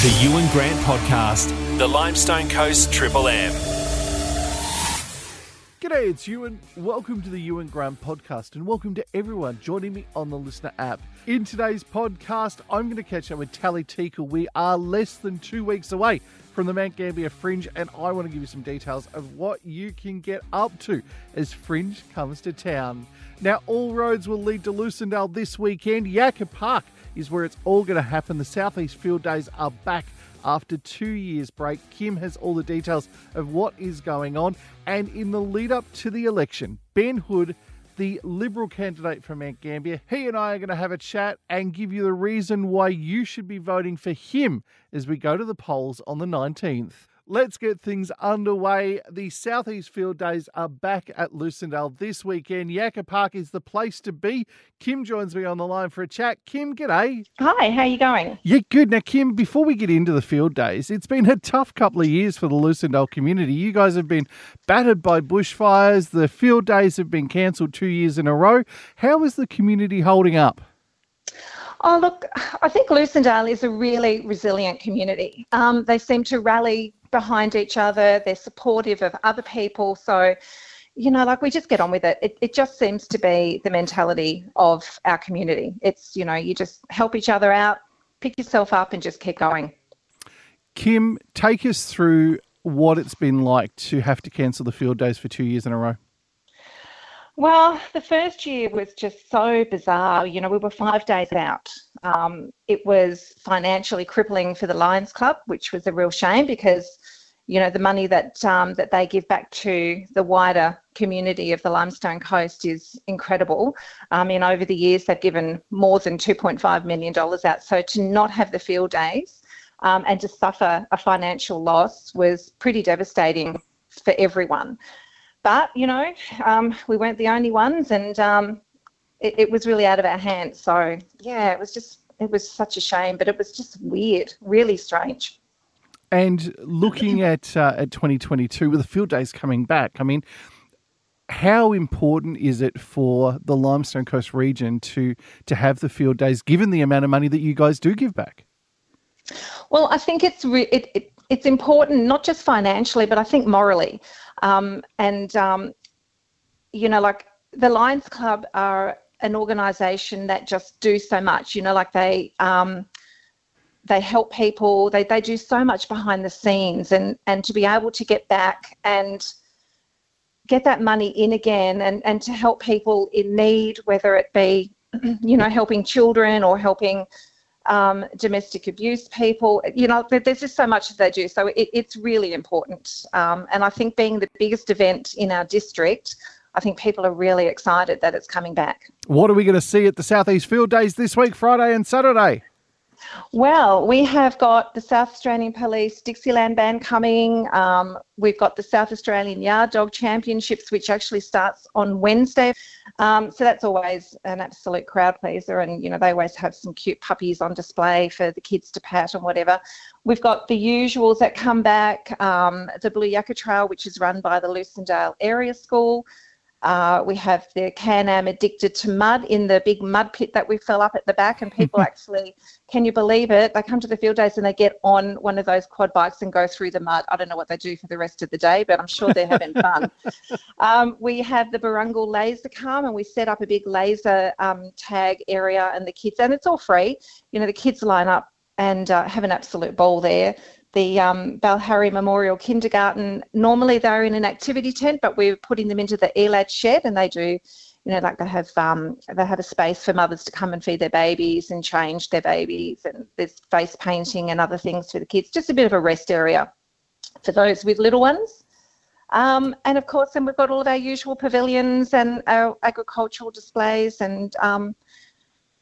The Ewan Grant Podcast, the Limestone Coast Triple M. G'day, it's Ewan. Welcome to the Ewan Grant Podcast, and welcome to everyone joining me on the LiSTNR app. In today's podcast, I'm going to catch up with Tally Teakle. We are less than two weeks away from the Mount Gambier Fringe, and I want to give you some details of what you can get up to as Fringe comes to town. Now, all roads will lead to Lucindale this weekend. Yakka Park is where it's all going to happen. The Southeast Field Days are back after two years' break. Kim has all the details of what is going on. And in the lead up to the election, Ben Hood, the Liberal candidate for Mount Gambier, he and I are going to have a chat and give you the reason why you should be voting for him as we go to the polls on the 19th. Let's get things underway. The Southeast Field Days are back at Lucindale this weekend. Yakka Park is the place to be. Kim joins me on the line for a chat. Kim, g'day. Hi, how are you going? Yeah, good. Now, Kim, before we get into the field days, it's been a tough couple of years for the Lucindale community. You guys have been battered by bushfires. The field days have been cancelled two years in a row. How is the community holding up? Oh, look, I think Lucindale is a really resilient community. Um, they seem to rally behind each other, they're supportive of other people. So, you know, like we just get on with it. it. It just seems to be the mentality of our community. It's, you know, you just help each other out, pick yourself up, and just keep going. Kim, take us through what it's been like to have to cancel the field days for two years in a row. Well, the first year was just so bizarre. You know, we were five days out. Um, it was financially crippling for the Lions Club, which was a real shame because, you know, the money that um, that they give back to the wider community of the Limestone Coast is incredible. I mean, over the years they've given more than two point five million dollars out. So to not have the field days um, and to suffer a financial loss was pretty devastating for everyone. But, you know, um, we weren't the only ones and um, it, it, was really out of our hands. So, yeah, it was just, it was such a shame, but it was just weird, really strange. And looking at, uh, at 2022 with the field days coming back, I mean, how important is it for the Limestone Coast region to to have the field days, given the amount of money that you guys do give back? Well, I think it's re- it, it, it's important not just financially, but I think morally. Um, and, um, you know, like the Lions Club are an organisation that just do so much, you know, like they, um, they help people, they, they do so much behind the scenes and, and to be able to get back and get that money in again and, and to help people in need, whether it be, you know, helping children or helping um, domestic abuse people. You know, there's just so much that they do. So it, it's really important. Um, and I think being the biggest event in our district, I think people are really excited that it's coming back. What are we going to see at the Southeast Field Days this week, Friday and Saturday? Well, we have got the South Australian Police Dixieland Band coming. Um, we've got the South Australian Yard Dog Championships, which actually starts on Wednesday. Um, so that's always an absolute crowd pleaser, and you know they always have some cute puppies on display for the kids to pat and whatever. We've got the usuals that come back. Um, the Blue Yucca Trail, which is run by the Lucindale Area School. Uh, we have the Can-Am addicted to mud in the big mud pit that we fill up at the back, and people actually, can you believe it? They come to the field days and they get on one of those quad bikes and go through the mud. I don't know what they do for the rest of the day, but I'm sure they're having fun. Um, we have the Barungal laser come, and we set up a big laser um, tag area, and the kids, and it's all free. You know, the kids line up and uh, have an absolute ball there the um, Balharry Memorial Kindergarten. Normally they're in an activity tent, but we're putting them into the ELAD shed, and they do, you know, like they have um, they have a space for mothers to come and feed their babies and change their babies, and there's face painting and other things for the kids. Just a bit of a rest area for those with little ones. Um, and of course, then we've got all of our usual pavilions and our agricultural displays, and um,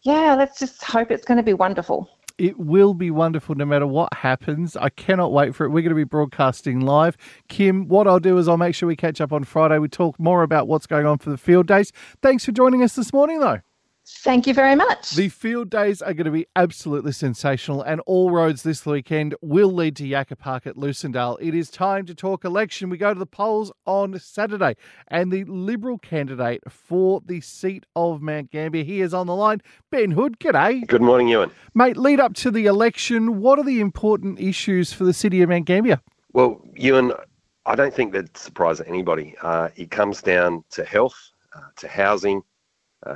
yeah, let's just hope it's going to be wonderful. It will be wonderful no matter what happens. I cannot wait for it. We're going to be broadcasting live. Kim, what I'll do is I'll make sure we catch up on Friday. We talk more about what's going on for the field days. Thanks for joining us this morning, though. Thank you very much. The field days are going to be absolutely sensational, and all roads this weekend will lead to Yakka Park at Lucindale. It is time to talk election. We go to the polls on Saturday, and the Liberal candidate for the seat of Mount Gambier, he is on the line. Ben Hood, g'day. Good morning, Ewan. Mate, lead up to the election, what are the important issues for the city of Mount Gambier? Well, Ewan, I don't think that surprises anybody. Uh, it comes down to health, uh, to housing,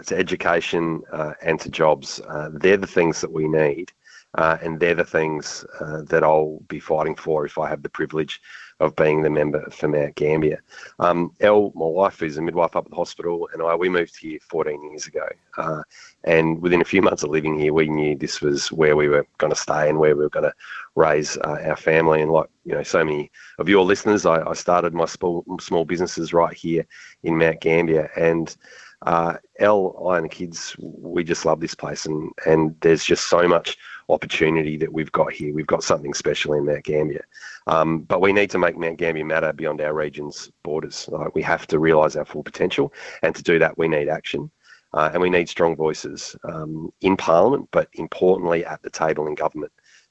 to education uh, and to jobs. Uh, they're the things that we need, uh, and they're the things uh, that I'll be fighting for if I have the privilege of being the member for Mount Gambier. Um, Elle, my wife, is a midwife up at the hospital, and I, we moved here 14 years ago. Uh, and within a few months of living here, we knew this was where we were going to stay and where we were going to raise our family. And like you know, so many of your listeners, I, I started my small small businesses right here in Mount Gambier, and uh, Elle, I and the kids, we just love this place, and and there's just so much opportunity that we've got here. We've got something special in Mount Gambier, um, but we need to make Mount Gambier matter beyond our region's borders. Like we have to realise our full potential, and to do that, we need action. Uh, and we need strong voices um, in Parliament, but importantly at the table in government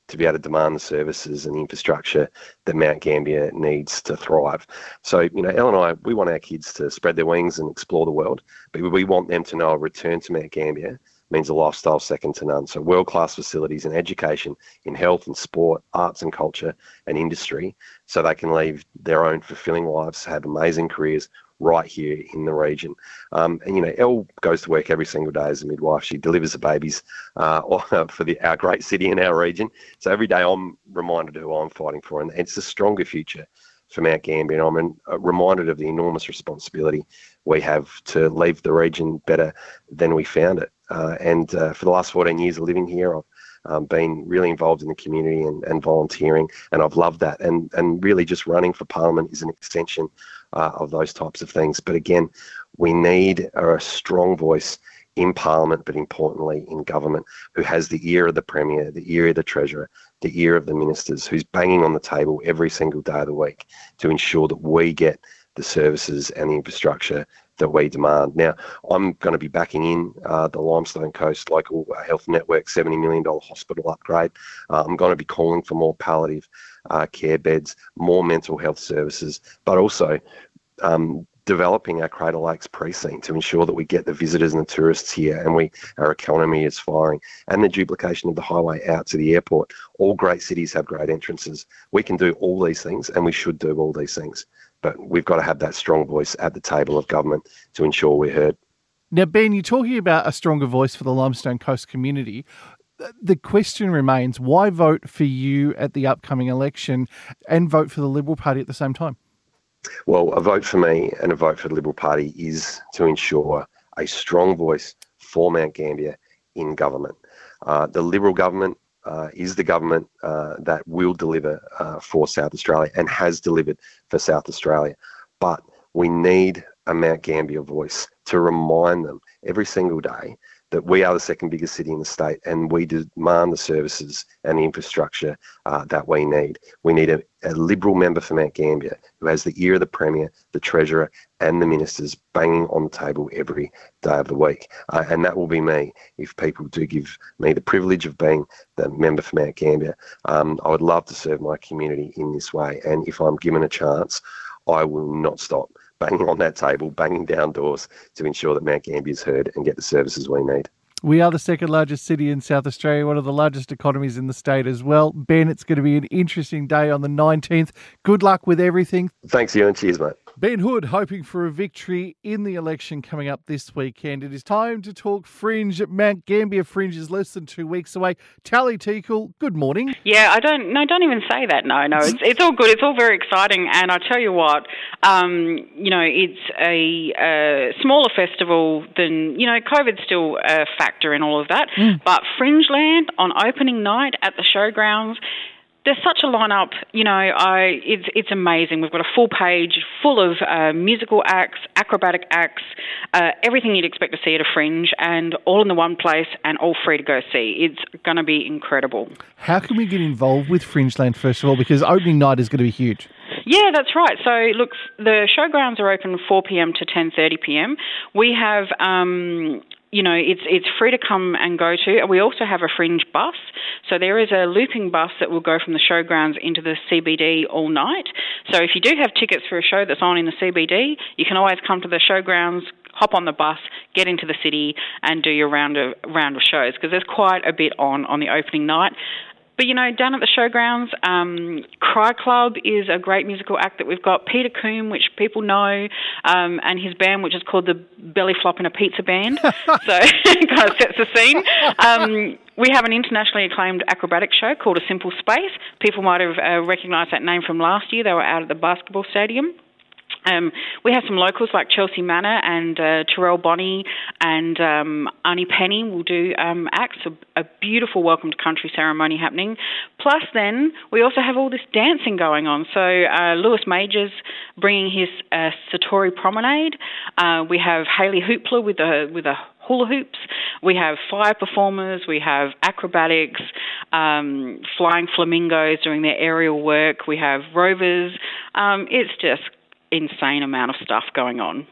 to be able to demand the services and the infrastructure that Mount Gambier needs to thrive. So, you know, Elle and I, we want our kids to spread their wings and explore the world, but we want them to know a return to Mount Gambier means a lifestyle second to none. So, world class facilities and education in health and sport, arts and culture and industry, so they can leave their own fulfilling lives, have amazing careers right here in the region. Um, and you know, Elle goes to work every single day as a midwife. She delivers the babies uh, for the, our great city in our region. So every day I'm reminded of who I'm fighting for, and it's a stronger future for Mount Gambier. And I'm uh, reminded of the enormous responsibility we have to leave the region better than we found it. Uh, and uh, for the last 14 years of living here, I've um, been really involved in the community and, and volunteering, and I've loved that. And and really, just running for Parliament is an extension uh, of those types of things. But again, we need a strong voice in Parliament, but importantly in government, who has the ear of the Premier, the ear of the Treasurer, the ear of the ministers, who's banging on the table every single day of the week to ensure that we get the services and the infrastructure that we demand. Now, I'm going to be backing in uh, the Limestone Coast Local Health Network $70 million hospital upgrade. Uh, I'm going to be calling for more palliative uh, care beds, more mental health services, but also um, developing our Crater Lakes precinct to ensure that we get the visitors and the tourists here and we our economy is firing and the duplication of the highway out to the airport. All great cities have great entrances. We can do all these things and we should do all these things. But we've got to have that strong voice at the table of government to ensure we're heard. Now, Ben, you're talking about a stronger voice for the Limestone Coast community. The question remains why vote for you at the upcoming election and vote for the Liberal Party at the same time? Well, a vote for me and a vote for the Liberal Party is to ensure a strong voice for Mount Gambier in government. Uh, the Liberal government uh, is the government uh, that will deliver uh, for South Australia and has delivered for South Australia. But we need a Mount Gambier voice to remind them every single day that we are the second biggest city in the state and we demand the services and the infrastructure uh, that we need. We need a, a, Liberal member for Mount Gambier who has the ear of the Premier, the Treasurer, and the ministers banging on the table every day of the week. Uh, and that will be me if people do give me the privilege of being the member for Mount Gambier. Um, I would love to serve my community in this way. And if I'm given a chance, I will not stop banging on that table, banging down doors to ensure that Mount Gambier is heard and get the services we need. We are the second largest city in South Australia, one of the largest economies in the state as well. Ben, it's going to be an interesting day on the 19th. Good luck with everything. Thanks, Ewan, and cheers, mate. Ben Hood hoping for a victory in the election coming up this weekend. It is time to talk Fringe. Mount Gambier Fringe is less than two weeks away. Tally Teakle, good morning. Yeah, I don't. No, don't even say that. No, no, it's it's all good. It's all very exciting, and I tell you what, um, you know, it's a, a, smaller festival than you know. COVID's still a factor in all of that, mm. but Fringeland on opening night at the showgrounds there's such a lineup. You know, I it's it's amazing. We've got a full page full of uh, musical acts, acrobatic acts, uh, everything you'd expect to see at a fringe, and all in the one place and all free to go see. It's going to be incredible. How can we get involved with Fringeland first of all? Because opening night is going to be huge. Yeah, that's right. So look, the showgrounds are open 4 p.m. to 10:30 p.m. We have um, you know, it's it's free to come and go to. We also have a fringe bus, so there is a looping bus that will go from the showgrounds into the CBD all night. So if you do have tickets for a show that's on in the CBD, you can always come to the showgrounds, hop on the bus, get into the city, and do your round of round of shows because there's quite a bit on on the opening night. But you know, down at the showgrounds, um, Cry Club is a great musical act that we've got. Peter Coombe, which people know, um, and his band, which is called the Belly Flop in a Pizza Band. so it kind of sets the scene. Um, we have an internationally acclaimed acrobatic show called A Simple Space. People might have uh, recognised that name from last year. They were out at the basketball stadium. Um, we have some locals like Chelsea Manor and uh, Terrell Bonnie and um, Arnie Penny will do um, acts, a, a, beautiful welcome to country ceremony happening. Plus, then we also have all this dancing going on. So uh, Lewis Major's bringing his uh, Satori Promenade. Uh, we have Haley Hoopla with a with a hula hoops. We have fire performers. We have acrobatics, um, flying flamingos doing their aerial work. We have rovers. Um, it's just insane amount of stuff going on.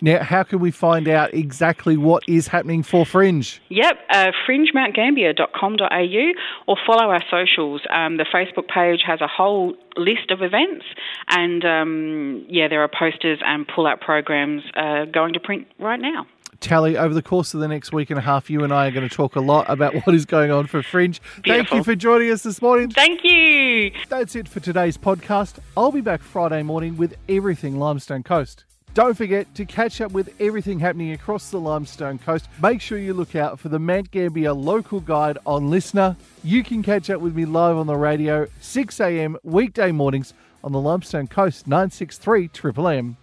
Now, how can we find out exactly what is happening for Fringe? Yep, uh, fringemountgambier.com.au or follow our socials. Um, the Facebook page has a whole list of events, and um, yeah, there are posters and pull out programs uh, going to print right now. Tally, over the course of the next week and a half, you and I are going to talk a lot about what is going on for Fringe. Beautiful. Thank you for joining us this morning. Thank you. That's it for today's podcast. I'll be back Friday morning with everything Limestone Coast. Don't forget to catch up with everything happening across the Limestone Coast. Make sure you look out for the Mount Gambier local guide on LiSTNR. You can catch up with me live on the radio, 6 a.m. weekday mornings on the Limestone Coast, 963 Triple M.